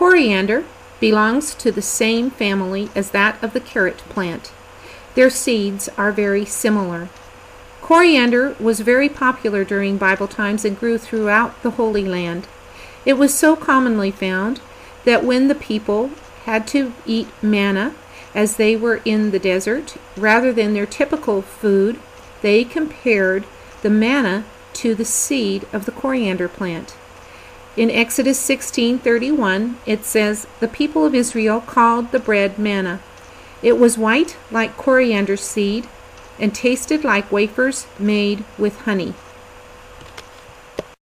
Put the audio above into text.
Coriander belongs to the same family as that of the carrot plant. Their seeds are very similar. Coriander was very popular during Bible times and grew throughout the Holy Land. It was so commonly found that when the people had to eat manna as they were in the desert, rather than their typical food, they compared the manna to the seed of the coriander plant. In Exodus 16:31 it says, "The people of Israel called the bread manna. It was white like coriander seed and tasted like wafers made with honey."